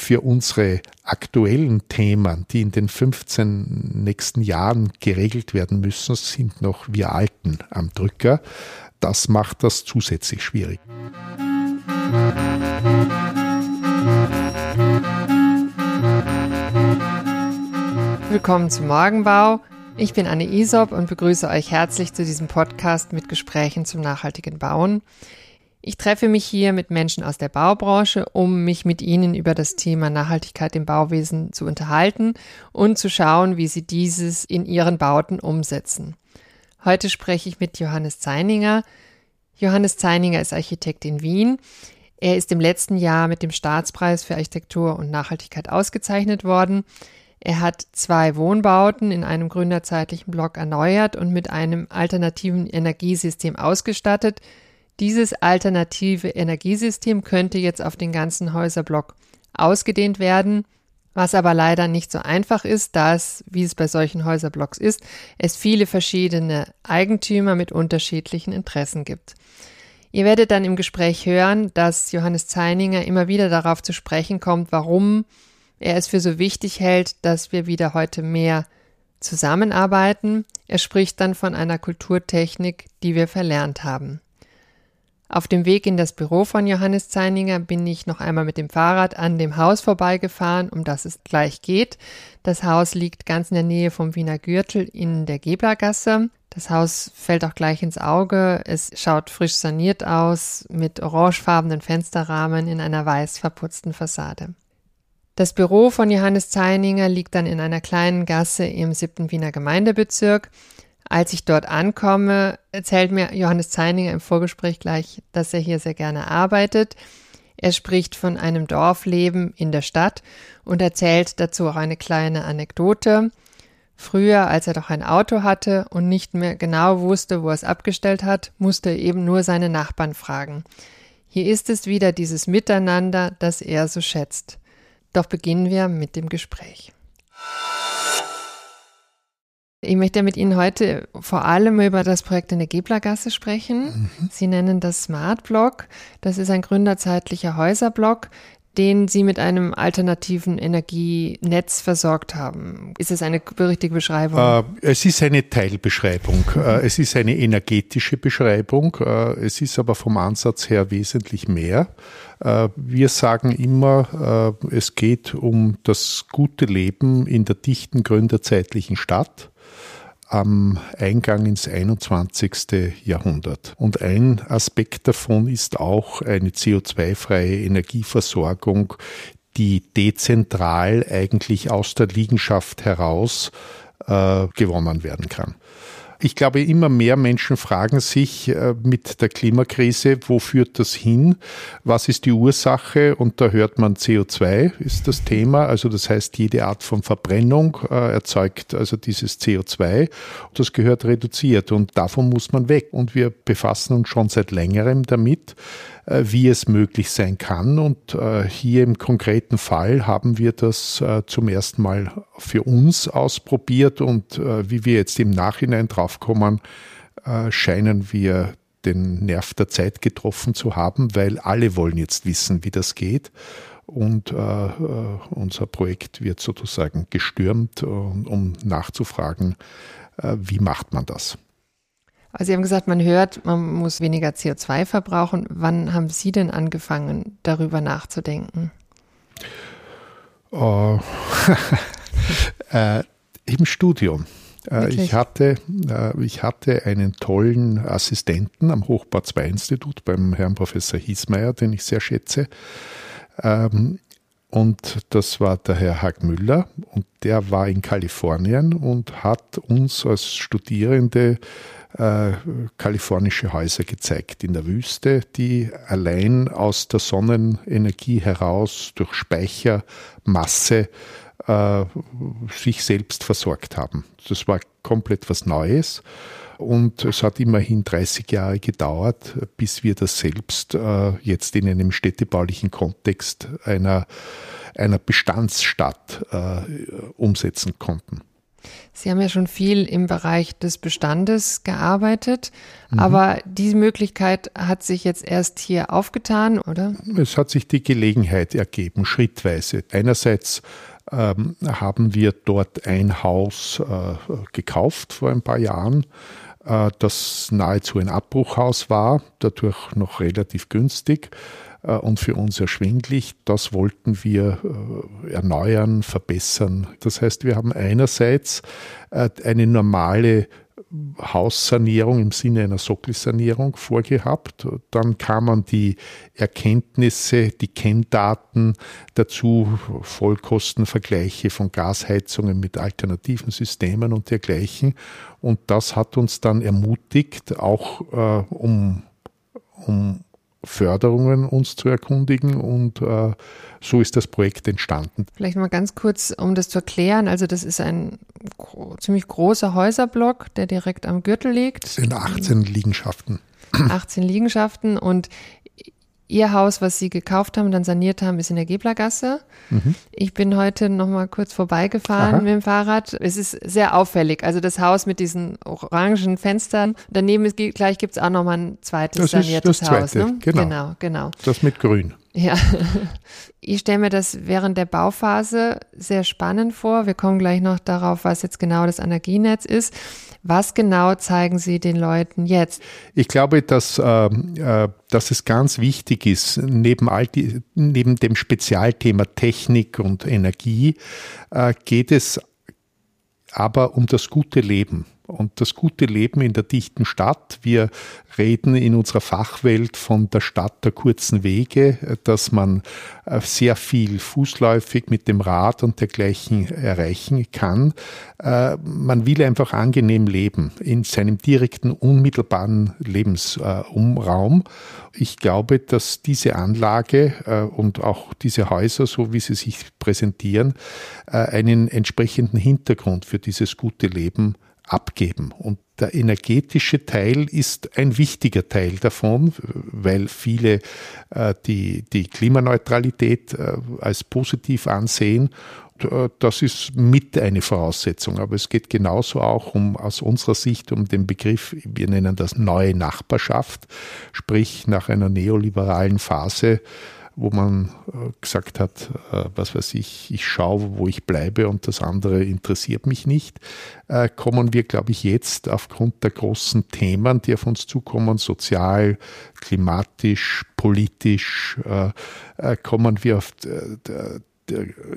für unsere aktuellen Themen, die in den 15 nächsten Jahren geregelt werden müssen, sind noch wir Alten am Drücker. Das macht das zusätzlich schwierig. Willkommen zum Morgenbau. Ich bin Anne Isop und begrüße euch herzlich zu diesem Podcast mit Gesprächen zum nachhaltigen Bauen. Ich treffe mich hier mit Menschen aus der Baubranche, um mich mit ihnen über das Thema Nachhaltigkeit im Bauwesen zu unterhalten und zu schauen, wie sie dieses in ihren Bauten umsetzen. Heute spreche ich mit Johannes Zeininger. Johannes Zeininger ist Architekt in Wien. Er ist im letzten Jahr mit dem Staatspreis für Architektur und Nachhaltigkeit ausgezeichnet worden. Er hat zwei Wohnbauten in einem gründerzeitlichen Block erneuert und mit einem alternativen Energiesystem ausgestattet, dieses alternative Energiesystem könnte jetzt auf den ganzen Häuserblock ausgedehnt werden, was aber leider nicht so einfach ist, da es, wie es bei solchen Häuserblocks ist, es viele verschiedene Eigentümer mit unterschiedlichen Interessen gibt. Ihr werdet dann im Gespräch hören, dass Johannes Zeininger immer wieder darauf zu sprechen kommt, warum er es für so wichtig hält, dass wir wieder heute mehr zusammenarbeiten. Er spricht dann von einer Kulturtechnik, die wir verlernt haben. Auf dem Weg in das Büro von Johannes Zeininger bin ich noch einmal mit dem Fahrrad an dem Haus vorbeigefahren, um das es gleich geht. Das Haus liegt ganz in der Nähe vom Wiener Gürtel in der Geblergasse. Das Haus fällt auch gleich ins Auge. Es schaut frisch saniert aus, mit orangefarbenen Fensterrahmen in einer weiß verputzten Fassade. Das Büro von Johannes Zeininger liegt dann in einer kleinen Gasse im siebten Wiener Gemeindebezirk. Als ich dort ankomme, erzählt mir Johannes Zeininger im Vorgespräch gleich, dass er hier sehr gerne arbeitet. Er spricht von einem Dorfleben in der Stadt und erzählt dazu auch eine kleine Anekdote. Früher, als er doch ein Auto hatte und nicht mehr genau wusste, wo er es abgestellt hat, musste er eben nur seine Nachbarn fragen. Hier ist es wieder dieses Miteinander, das er so schätzt. Doch beginnen wir mit dem Gespräch. Ich möchte mit Ihnen heute vor allem über das Projekt in der Geblergasse sprechen. Mhm. Sie nennen das Smart Block. Das ist ein gründerzeitlicher Häuserblock, den Sie mit einem alternativen Energienetz versorgt haben. Ist es eine richtige Beschreibung? Äh, es ist eine Teilbeschreibung. Äh, es ist eine energetische Beschreibung. Äh, es ist aber vom Ansatz her wesentlich mehr. Äh, wir sagen immer, äh, es geht um das gute Leben in der dichten gründerzeitlichen Stadt am Eingang ins 21. Jahrhundert. Und ein Aspekt davon ist auch eine CO2-freie Energieversorgung, die dezentral eigentlich aus der Liegenschaft heraus äh, gewonnen werden kann. Ich glaube, immer mehr Menschen fragen sich äh, mit der Klimakrise, wo führt das hin? Was ist die Ursache? Und da hört man CO2 ist das Thema. Also das heißt, jede Art von Verbrennung äh, erzeugt also dieses CO2. Das gehört reduziert und davon muss man weg. Und wir befassen uns schon seit längerem damit. Äh, wie es möglich sein kann. Und äh, hier im konkreten Fall haben wir das äh, zum ersten Mal für uns ausprobiert und wie wir jetzt im Nachhinein draufkommen, scheinen wir den Nerv der Zeit getroffen zu haben, weil alle wollen jetzt wissen, wie das geht. Und äh, unser Projekt wird sozusagen gestürmt, um nachzufragen, äh, wie macht man das. Also Sie haben gesagt, man hört, man muss weniger CO2 verbrauchen. Wann haben Sie denn angefangen, darüber nachzudenken? Oh, äh, Im Studium. Äh, ich, hatte, äh, ich hatte einen tollen Assistenten am Hochbau 2 Institut beim Herrn Professor Hiesmeier, den ich sehr schätze. Ähm, und das war der Herr Hag Müller und der war in Kalifornien und hat uns als Studierende äh, kalifornische Häuser gezeigt in der Wüste, die allein aus der Sonnenenergie heraus durch Speichermasse äh, sich selbst versorgt haben. Das war komplett was Neues. Und es hat immerhin 30 Jahre gedauert, bis wir das selbst äh, jetzt in einem städtebaulichen Kontext einer, einer Bestandsstadt umsetzen konnten. Sie haben ja schon viel im Bereich des Bestandes gearbeitet, mhm. aber diese Möglichkeit hat sich jetzt erst hier aufgetan, oder? Es hat sich die Gelegenheit ergeben, schrittweise. Einerseits ähm, haben wir dort ein Haus äh, gekauft vor ein paar Jahren, äh, das nahezu ein Abbruchhaus war, dadurch noch relativ günstig und für uns erschwinglich. Das wollten wir äh, erneuern, verbessern. Das heißt, wir haben einerseits äh, eine normale Haussanierung im Sinne einer Sockelsanierung vorgehabt. Dann kamen die Erkenntnisse, die Kenndaten dazu, Vollkostenvergleiche von Gasheizungen mit alternativen Systemen und dergleichen. Und das hat uns dann ermutigt, auch äh, um, um Förderungen uns zu erkundigen und äh, so ist das Projekt entstanden. Vielleicht mal ganz kurz, um das zu erklären. Also das ist ein ziemlich großer Häuserblock, der direkt am Gürtel liegt. Es sind 18 Liegenschaften. 18 Liegenschaften und Ihr Haus, was Sie gekauft haben, dann saniert haben, ist in der Geblergasse. Mhm. Ich bin heute noch mal kurz vorbeigefahren Aha. mit dem Fahrrad. Es ist sehr auffällig. Also das Haus mit diesen orangen Fenstern. Daneben ist, gleich gibt es auch noch mal ein zweites das saniertes das zweite. Haus. Ne? Genau. genau, genau. Das mit Grün. Ja, ich stelle mir das während der Bauphase sehr spannend vor. Wir kommen gleich noch darauf, was jetzt genau das Energienetz ist. Was genau zeigen Sie den Leuten jetzt? Ich glaube, dass, äh, äh, dass es ganz wichtig ist, neben, all die, neben dem Spezialthema Technik und Energie äh, geht es aber um das gute Leben und das gute Leben in der dichten Stadt. Wir reden in unserer Fachwelt von der Stadt der kurzen Wege, dass man äh, sehr viel fußläufig mit dem Rad und dergleichen erreichen kann. Äh, man will einfach angenehm leben in seinem direkten, unmittelbaren Lebensraum. Ich glaube, dass diese Anlage äh, und auch diese Häuser, so wie sie sich präsentieren, einen entsprechenden Hintergrund für dieses gute Leben abgeben. Und der energetische Teil ist ein wichtiger Teil davon, weil viele äh, die, die Klimaneutralität äh, als positiv ansehen. Äh, das ist mit eine Voraussetzung. Aber es geht genauso auch um, aus unserer Sicht um den Begriff, wir nennen das neue Nachbarschaft, sprich nach einer neoliberalen Phase wo man äh, gesagt hat, äh, was weiß ich, ich schaue, wo ich bleibe und das andere interessiert mich nicht, äh, kommen wir, glaube ich, jetzt aufgrund der großen Themen, die auf uns zukommen, sozial, klimatisch, politisch, kommen wir auf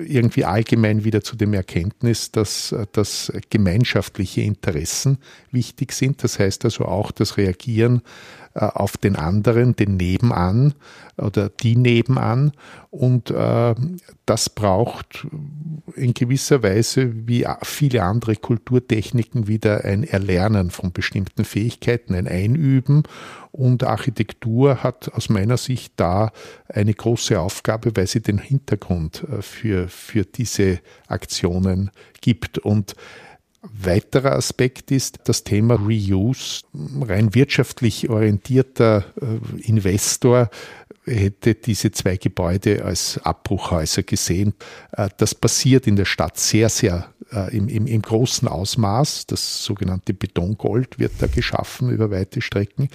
irgendwie allgemein wieder zu dem Erkenntnis, dass, dass gemeinschaftliche Interessen wichtig sind. Das heißt also auch das Reagieren äh, auf den anderen, den Nebenan oder die Nebenan. Und äh, das braucht in gewisser Weise wie viele andere Kulturtechniken wieder ein Erlernen von bestimmten Fähigkeiten, ein Einüben. Und Architektur hat aus meiner Sicht da eine große Aufgabe, weil sie den Hintergrund äh, für, für diese Aktionen gibt. Und Weiterer Aspekt ist das Thema Reuse. Rein wirtschaftlich orientierter äh, Investor hätte diese zwei Gebäude als Abbruchhäuser gesehen. Äh, das passiert in der Stadt sehr, sehr äh, im, im, im großen Ausmaß. Das sogenannte Betongold wird da geschaffen über weite Strecken.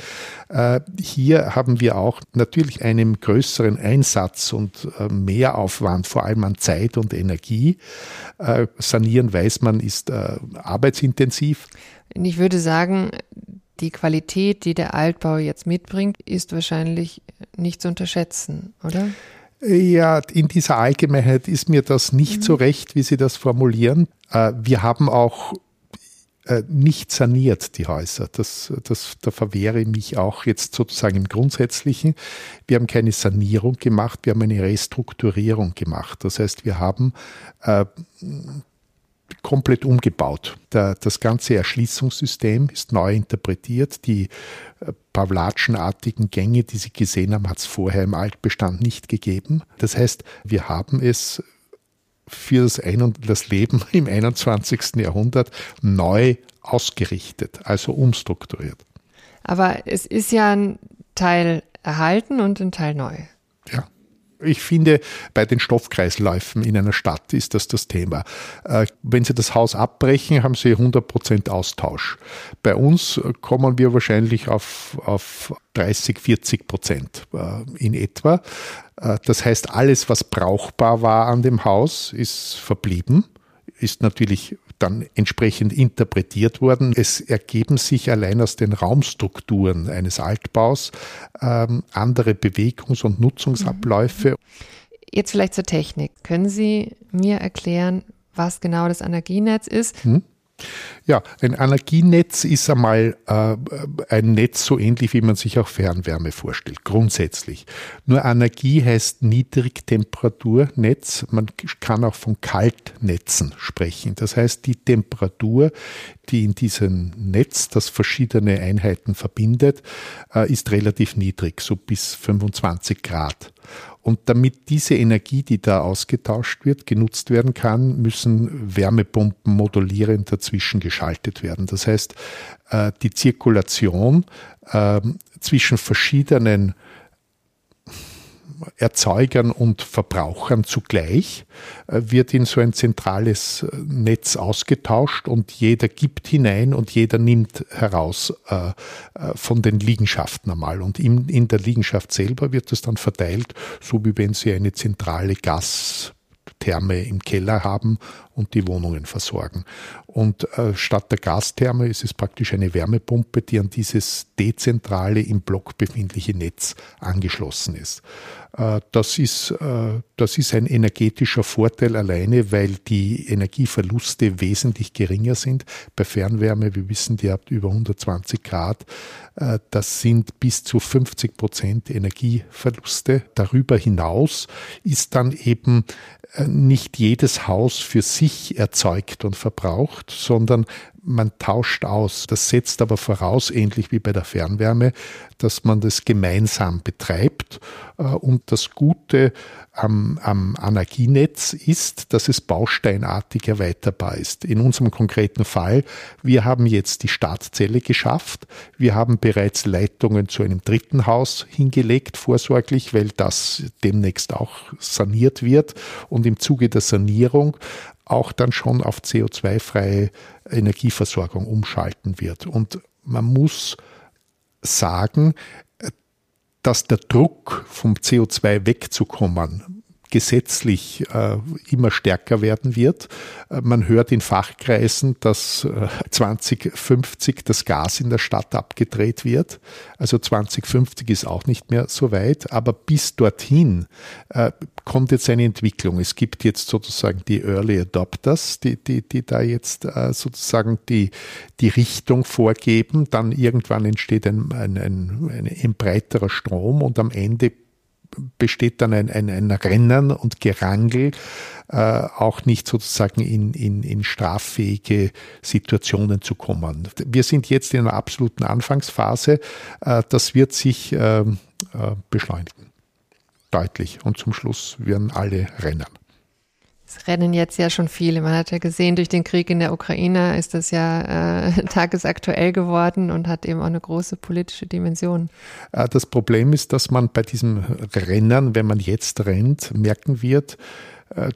Äh, hier haben wir auch natürlich einen größeren Einsatz und mehr Aufwand, vor allem an Zeit und Energie. Sanieren, weiß man, ist arbeitsintensiv. Ich würde sagen, die Qualität, die der Altbau jetzt mitbringt, ist wahrscheinlich nicht zu unterschätzen, oder? Ja, in dieser Allgemeinheit ist mir das nicht mhm. so recht, wie Sie das formulieren. Äh, wir haben auch äh, nicht saniert die Häuser. Das, das, da verwehre ich mich auch jetzt sozusagen im Grundsätzlichen. Wir haben keine Sanierung gemacht, wir haben eine Restrukturierung gemacht. Das heißt, wir haben äh, komplett umgebaut. Der, das ganze Erschließungssystem ist neu interpretiert. Die äh, Pavlatschenartigen Gänge, die Sie gesehen haben, hat es vorher im Altbestand nicht gegeben. Das heißt, wir haben es für das, Ein das Leben im 21. Jahrhundert neu ausgerichtet, also umstrukturiert. Aber es ist ja ein Teil erhalten und ein Teil neu. Ja. Ich finde, bei den Stoffkreisläufen in einer Stadt ist das das Thema. Äh, wenn Sie das Haus abbrechen, haben Sie 100% Austausch. Bei uns kommen wir wahrscheinlich auf, auf 30, 40 Prozent äh, in etwa. Äh, das heißt, alles, was brauchbar war an dem Haus, ist verblieben, ist natürlich dann entsprechend interpretiert worden. Es ergeben sich allein aus den Raumstrukturen eines Altbaus ähm, andere Bewegungs- und Nutzungsabläufe. Jetzt vielleicht zur Technik. Können Sie mir erklären, was genau das Energienetz ist? Hm? Ja, ein Energienetz ist einmal äh, ein Netz so ähnlich, wie man sich auch Fernwärme vorstellt, grundsätzlich. Nur Energie heißt Niedrigtemperatur-Netz. Man kann auch von Kaltnetzen sprechen. Das heißt, die Temperatur, die in diesem Netz, das verschiedene Einheiten verbindet, äh, ist relativ niedrig, so bis 25 Grad. Und damit diese Energie, die da ausgetauscht wird, genutzt werden kann, müssen Wärmepumpen modulierend dazwischen geschaltet werden. Das heißt, äh, die Zirkulation ähm, zwischen verschiedenen Erzeugern und Verbrauchern zugleich, äh, wird in so ein zentrales äh, Netz ausgetauscht und jeder gibt hinein und jeder nimmt heraus äh, von den Liegenschaften einmal. Und in, der Liegenschaft selber wird es dann verteilt, so wie wenn Sie eine zentrale Gas Therme im Keller haben und die Wohnungen versorgen. Und äh, statt der Gastherme ist es praktisch eine Wärmepumpe, die an dieses dezentrale im Block befindliche Netz angeschlossen ist. Äh, das ist, äh, das ist ein energetischer Vorteil alleine, weil die Energieverluste wesentlich geringer sind. Bei Fernwärme, wir wissen, die habt über 120 Grad. Äh, das sind bis zu 50 Prozent Energieverluste. Darüber hinaus ist dann eben nicht jedes Haus für sich erzeugt und verbraucht, sondern man tauscht aus. Das setzt aber voraus, ähnlich wie bei der Fernwärme, dass man das gemeinsam betreibt. Äh, und das Gute am, am Energienetz ist, dass es bausteinartig erweiterbar ist. In unserem konkreten Fall, wir haben jetzt die Startzelle geschafft. Wir haben bereits Leitungen zu einem dritten Haus hingelegt, vorsorglich, weil das demnächst auch saniert wird. Und im Zuge der Sanierung auch dann schon auf CO2-freie Energieversorgung umschalten wird. Und man muss sagen, dass der Druck vom CO2 wegzukommen gesetzlich äh, immer stärker werden wird. Äh, man hört in Fachkreisen, dass äh, 2050 das Gas in der Stadt abgedreht wird. Also 2050 ist auch nicht mehr so weit, aber bis dorthin äh, kommt jetzt eine Entwicklung. Es gibt jetzt sozusagen die Early Adopters, die, die, die da jetzt äh, sozusagen die, die Richtung vorgeben. Dann irgendwann entsteht ein, ein, ein, ein, ein breiterer Strom und am Ende besteht dann ein, ein, ein Rennen und Gerangel, äh, auch nicht sozusagen in, in, in straffähige Situationen zu kommen. Wir sind jetzt in einer absoluten Anfangsphase. Äh, das wird sich äh, äh beschleunigen. Deutlich. Und zum Schluss werden alle rennen. Es rennen jetzt ja schon viele. Man hat ja gesehen, durch den Krieg in der Ukraine ist das ja äh, tagesaktuell geworden und hat eben auch eine große politische Dimension. Äh, das Problem ist, dass man bei diesem Rennen, wenn man jetzt rennt, merken wird, äh,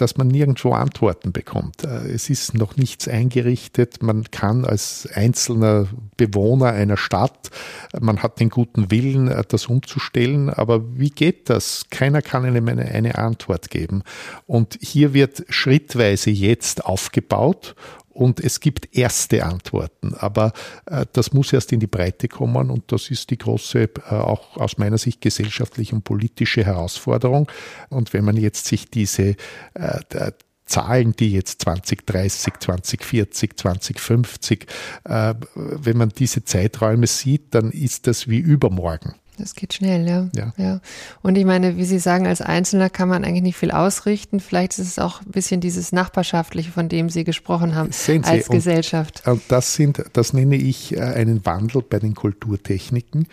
dass man nirgendwo Antworten bekommt. Äh, es ist noch nichts eingerichtet. Man kann als einzelner Bewohner einer Stadt, man hat den guten Willen, äh, das umzustellen, aber wie geht das? Keiner kann einem eine, eine Antwort geben. Und hier wird schrittweise jetzt aufgebaut und es gibt erste Antworten, aber äh, das muss erst in die Breite kommen und das ist die große, äh, auch aus meiner Sicht gesellschaftliche und politische Herausforderung. Und wenn man jetzt sich diese äh, Zahlen, die jetzt 2030, 2040, 2050, äh, wenn man diese Zeiträume sieht, dann ist das wie übermorgen. Das geht schnell, ja. ja. ja. Und ich meine, wie Sie sagen, als Einzelner kann man eigentlich nicht viel ausrichten. Vielleicht ist es auch ein bisschen dieses Nachbarschaftliche, von dem Sie gesprochen haben, Sie, als und, Gesellschaft. Und das sind, das nenne ich äh, einen Wandel bei den Kulturtechniken.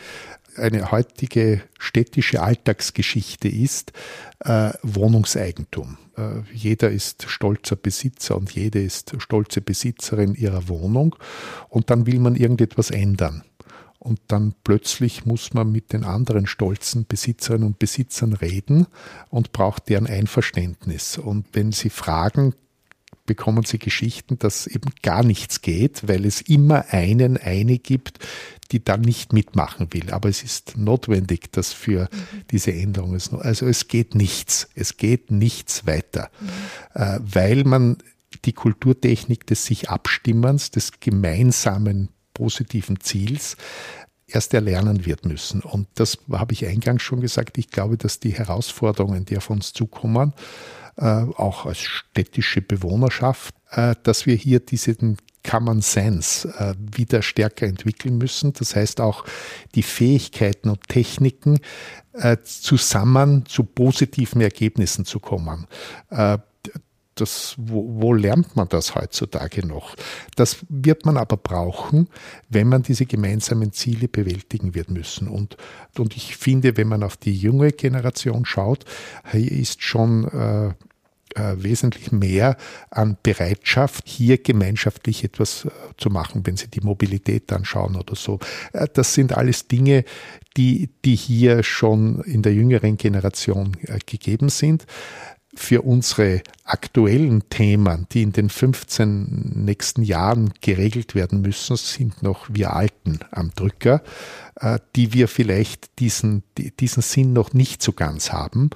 Eine heutige städtische Alltagsgeschichte ist äh, Wohnungseigentum. Äh, jeder ist stolzer Besitzer und jede ist stolze Besitzerin ihrer Wohnung. Und dann will man irgendetwas ändern. Und dann plötzlich muss man mit den anderen stolzen Besitzerinnen und Besitzern reden und braucht deren Einverständnis. Und wenn sie fragen, bekommen sie Geschichten, dass eben gar nichts geht, weil es immer einen, eine gibt, die dann nicht mitmachen will. Aber es ist notwendig, dass für diese Änderung es, also es geht nichts. Es geht nichts weiter, mhm. äh, weil man die Kulturtechnik des sich Abstimmens, des gemeinsamen positiven Ziels erst erlernen wird müssen. Und das habe ich eingangs schon gesagt. Ich glaube, dass die Herausforderungen, die auf uns zukommen, äh, auch als städtische Bewohnerschaft, äh, dass wir hier diesen Common Sense äh, wieder stärker entwickeln müssen. Das heißt auch die Fähigkeiten und Techniken zusammen zu positiven Ergebnissen zu kommen das, wo, wo lernt man das heutzutage noch? Das wird man aber brauchen, wenn man diese gemeinsamen Ziele bewältigen wird müssen. Und, und ich finde, wenn man auf die junge Generation schaut, hier ist schon äh, äh, wesentlich mehr an Bereitschaft, hier gemeinschaftlich etwas äh, zu machen, wenn Sie die Mobilität anschauen oder so. Äh, das sind alles Dinge, die, die hier schon in der jüngeren Generation gegeben sind für unsere aktuellen Themen, die in den 15 nächsten Jahren geregelt werden müssen, sind noch wir Alten am Drücker, äh, die wir vielleicht diesen, diesen Sinn noch nicht so ganz haben.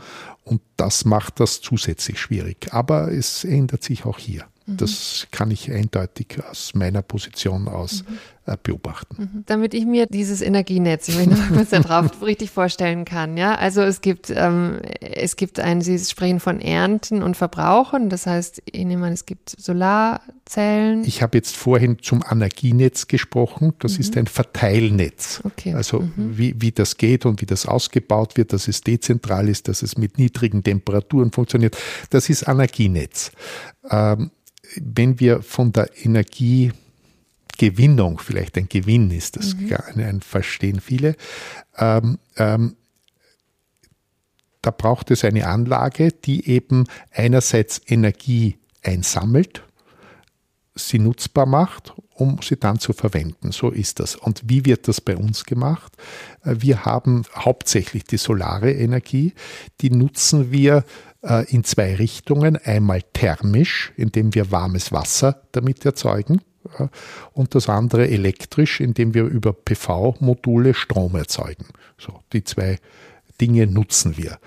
Und das macht das zusätzlich schwierig. Aber es ändert sich auch hier. Mhm. Das kann ich eindeutig aus meiner Position aus mhm. Äh, beobachten. Mhm. Damit ich mir dieses Energienetz, ich noch kurz darauf richtig vorstellen kann, ja. Also es gibt, ähm, es gibt ein, Sie sprechen von Ernten und Verbrauchen. Das heißt, ich nehme an, es gibt Solarzellen. Ich habe jetzt vorhin zum Energienetz gesprochen. Das mhm. ist ein Verteilnetz. Okay. Also mhm. wie, wie das geht und wie das ausgebaut wird, dass es dezentral ist, dass es mit niedrigen Temperaturen funktioniert. Das ist Energienetz. Ähm, wenn wir von der Energiegewinnung, vielleicht ein Gewinn ist, das mhm. ein, verstehen viele, ähm, ähm, da braucht es eine Anlage, die eben einerseits Energie einsammelt, sie nutzbar macht, um sie dann zu verwenden. So ist das. Und wie wird das bei uns gemacht? Wir haben hauptsächlich die solare Energie, die nutzen wir äh, in zwei Richtungen. Einmal thermisch, indem wir warmes Wasser damit erzeugen und das andere elektrisch, indem wir über PV-Module Strom erzeugen. So, die zwei Dinge nutzen wir.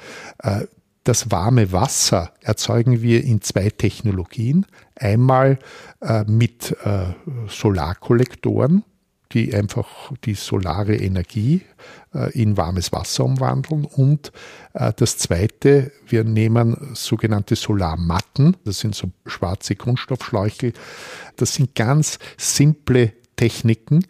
Äh, das warme Wasser erzeugen wir in zwei Technologien. Einmal äh, mit Solarkollektoren, die einfach die solare Energie äh, in warmes Wasser umwandeln. Und äh, das Zweite, wir nehmen sogenannte Solarmatten, das sind so schwarze Kunststoffschläuche. Das sind ganz simple Techniken.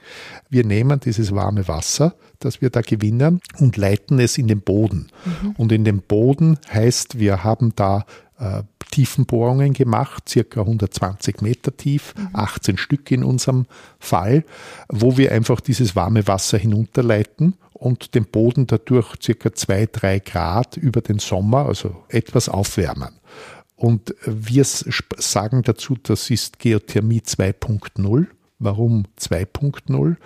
Wir nehmen dieses warme Wasser, das wir da gewinnen, und leiten es in den Boden. Mhm. Und in den Boden heißt, wir haben da äh, Tiefenbohrungen gemacht, circa 120 Meter tief, mhm. 18 Stück in unserem Fall, wo wir einfach dieses warme Wasser hinunterleiten und den Boden dadurch circa 2, 3 Grad über den Sommer, also etwas aufwärmen. Und wir sagen dazu, das ist Geothermie 2.0. Warum 2.0?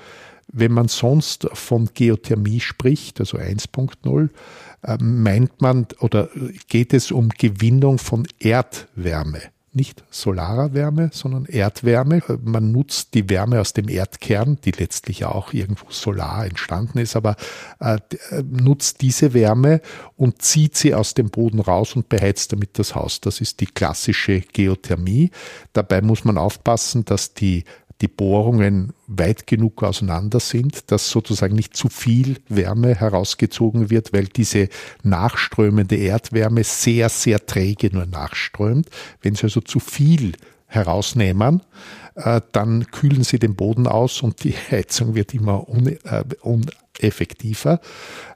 Wenn man sonst von Geothermie spricht, also 1.0, äh, meint man oder geht es um Gewinnung von Erdwärme. Nicht solarer Wärme, sondern Erdwärme. Man nutzt die Wärme aus dem Erdkern, die letztlich auch irgendwo solar entstanden ist, aber äh, äh, nutzt diese Wärme und zieht sie aus dem Boden raus und beheizt damit das Haus. Das ist die klassische Geothermie. Dabei muss man aufpassen, dass die die Bohrungen weit genug auseinander sind, dass sozusagen nicht zu viel Wärme herausgezogen wird, weil diese nachströmende Erdwärme sehr, sehr träge nur nachströmt. Wenn Sie also zu viel herausnehmen, äh, dann kühlen Sie den Boden aus und die Heizung wird immer äh, uneffektiver.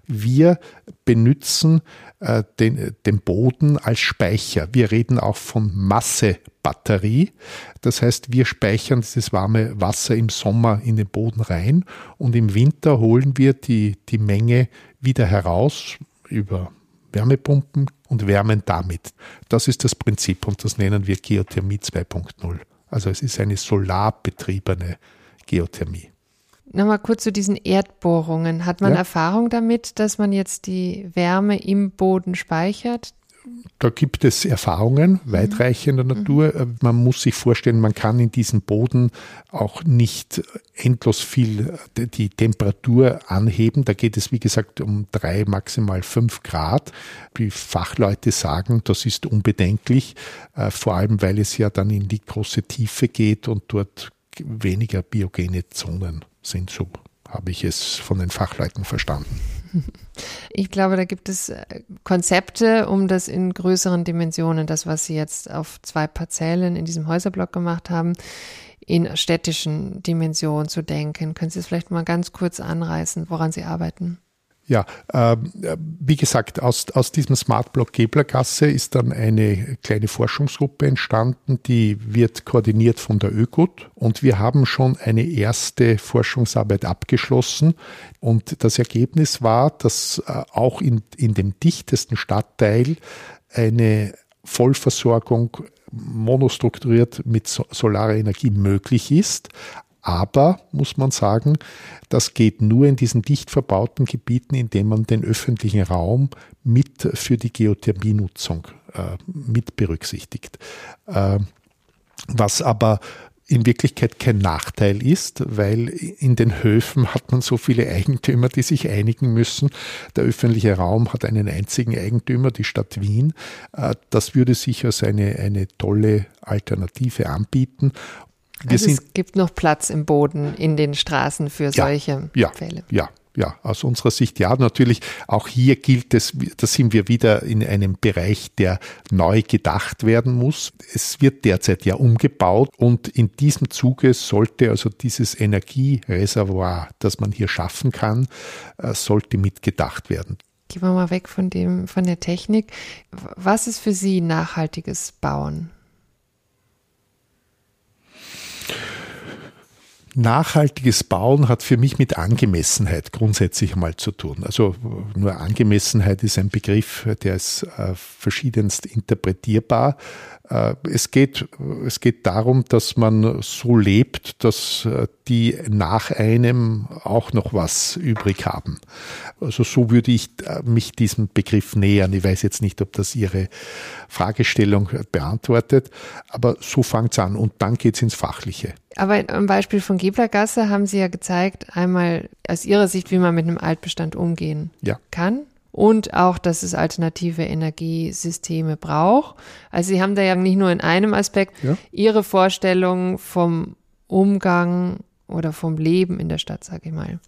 Wir benutzen äh, den, den Boden als Speicher. Wir reden auch von Massebatterie. Das heißt, wir speichern dieses warme Wasser im Sommer in den Boden rein und im Winter holen wir die, die Menge wieder heraus über Wärmepumpen und wärmen damit. Das ist das Prinzip und das nennen wir Geothermie 2.0. Also es ist eine solarbetriebene Geothermie. Nochmal kurz zu diesen Erdbohrungen. Hat man ja. Erfahrung damit, dass man jetzt die Wärme im Boden speichert? Da gibt es Erfahrungen mhm. weitreichender mhm. Natur. Äh, man muss sich vorstellen, man kann in diesem Boden auch nicht endlos viel äh, die Temperatur anheben. Da geht es, wie gesagt, um drei, maximal fünf Grad. Wie Fachleute sagen, das ist unbedenklich, äh, vor allem weil es ja dann in die große Tiefe geht und dort weniger biogene Zonen sind. So habe ich es von den Fachleuten verstanden. Ich glaube, da gibt es äh, Konzepte, um das in größeren Dimensionen, das, was Sie jetzt auf zwei Parzellen in diesem Häuserblock gemacht haben, in städtischen Dimensionen zu denken. Können Sie es vielleicht mal ganz kurz anreißen, woran Sie arbeiten? Ja, äh, wie gesagt, aus, aus diesem Smart Block Geblergasse ist dann eine kleine Forschungsgruppe entstanden, die wird koordiniert von der ÖGUT. Und wir haben schon eine erste Forschungsarbeit abgeschlossen. Und das Ergebnis war, dass äh, auch in, in dem dichtesten Stadtteil eine Vollversorgung monostrukturiert mit solarer Energie möglich ist, aber, muss man sagen, das geht nur in diesen dicht verbauten Gebieten, indem man den öffentlichen Raum mit für die Geothermienutzung äh, mit berücksichtigt. Äh, was aber in Wirklichkeit kein Nachteil ist, weil in den Höfen hat man so viele Eigentümer, die sich einigen müssen. Der öffentliche Raum hat einen einzigen Eigentümer, die Stadt Wien. Äh, das würde sich als eine, eine tolle Alternative anbieten also es gibt noch Platz im Boden in den Straßen für ja, solche ja, Fälle. Ja, ja, aus unserer Sicht ja, natürlich auch hier gilt es, da sind wir wieder in einem Bereich, der neu gedacht werden muss. Es wird derzeit ja umgebaut und in diesem Zuge sollte also dieses Energiereservoir, das man hier schaffen kann, äh, sollte mitgedacht werden. Gehen wir mal weg von dem, von der Technik. Was ist für Sie nachhaltiges Bauen? Nachhaltiges Bauen hat für mich mit Angemessenheit grundsätzlich einmal zu tun. Also nur Angemessenheit ist ein Begriff, der ist äh, verschiedenst interpretierbar. Äh, es geht, es geht darum, dass man so lebt, dass äh, die nach einem auch noch was übrig haben. Also so würde ich äh, mich diesem Begriff nähern. Ich weiß jetzt nicht, ob das Ihre Fragestellung beantwortet, aber so fängt es an und dann geht es ins Fachliche. Aber am Beispiel von Geblergasse haben Sie ja gezeigt, einmal aus Ihrer Sicht, wie man mit einem Altbestand umgehen ja. kann und auch, dass es alternative Energiesysteme braucht. Also Sie haben da ja nicht nur in einem Aspekt ja. Ihre Vorstellung vom Umgang oder vom Leben in der Stadt, sage ich mal,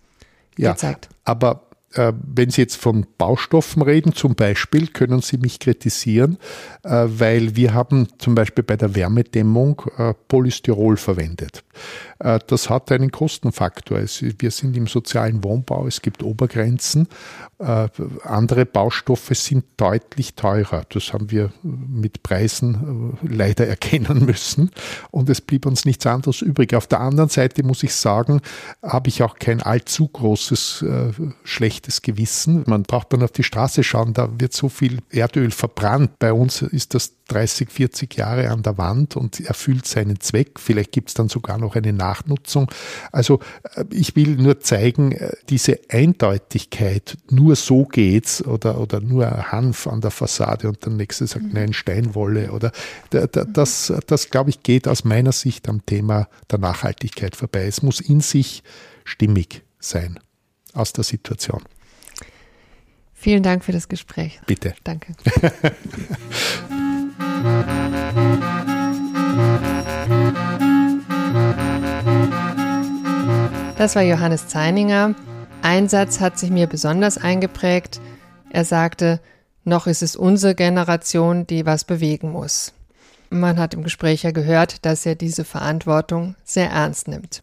ja, gezeigt. Aber äh, wenn Sie jetzt von Baustoffen reden, zum Beispiel, können Sie mich kritisieren, äh, weil wir haben zum Beispiel bei der Wärmedämmung äh, Polystyrol verwendet. Das hat einen Kostenfaktor. Wir sind im sozialen Wohnbau, es gibt Obergrenzen. Andere Baustoffe sind deutlich teurer. Das haben wir mit Preisen leider erkennen müssen. Und es blieb uns nichts anderes übrig. Auf der anderen Seite muss ich sagen, habe ich auch kein allzu großes schlechtes schlechtes Gewissen. Man braucht dann auf die Straße schauen, da wird so viel Erdöl verbrannt. Bei uns ist das 30, 40 Jahre an der Wand und erfüllt seinen Zweck. Vielleicht gibt es dann sogar noch eine Nachnutzung. Also äh, ich will nur zeigen, äh, diese Eindeutigkeit, nur so geht's oder, oder nur Hanf an der Fassade und der nächste sagt, mhm. nein, Steinwolle oder das, das glaube ich, geht aus meiner Sicht am Thema der Nachhaltigkeit vorbei. Es muss in sich stimmig sein aus der Situation. Vielen Dank für das Gespräch. Bitte. Danke. Das war Johannes Zeininger. Ein Satz hat sich mir besonders eingeprägt. Er sagte, noch ist es unsere Generation, die was bewegen muss. Man hat im Gespräch ja gehört, dass er diese Verantwortung sehr ernst nimmt.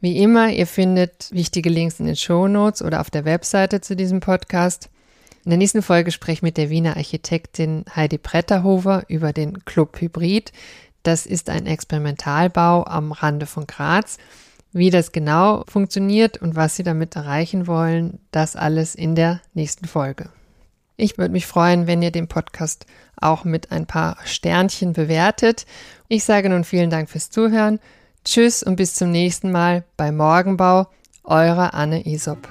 Wie immer, ihr findet wichtige Links in den Show Notes oder auf der Webseite zu diesem Podcast. In der nächsten Folge spreche ich mit der Wiener Architektin Heidi Bretterhofer über den Club Hybrid. Das ist ein Experimentalbau am Rande von Graz. Wie das genau funktioniert und was sie damit erreichen wollen, das alles in der nächsten Folge. Ich würde mich freuen, wenn ihr den Podcast auch mit ein paar Sternchen bewertet. Ich sage nun vielen Dank fürs Zuhören. Tschüss und bis zum nächsten Mal bei Morgenbau, Eure Anne Isop.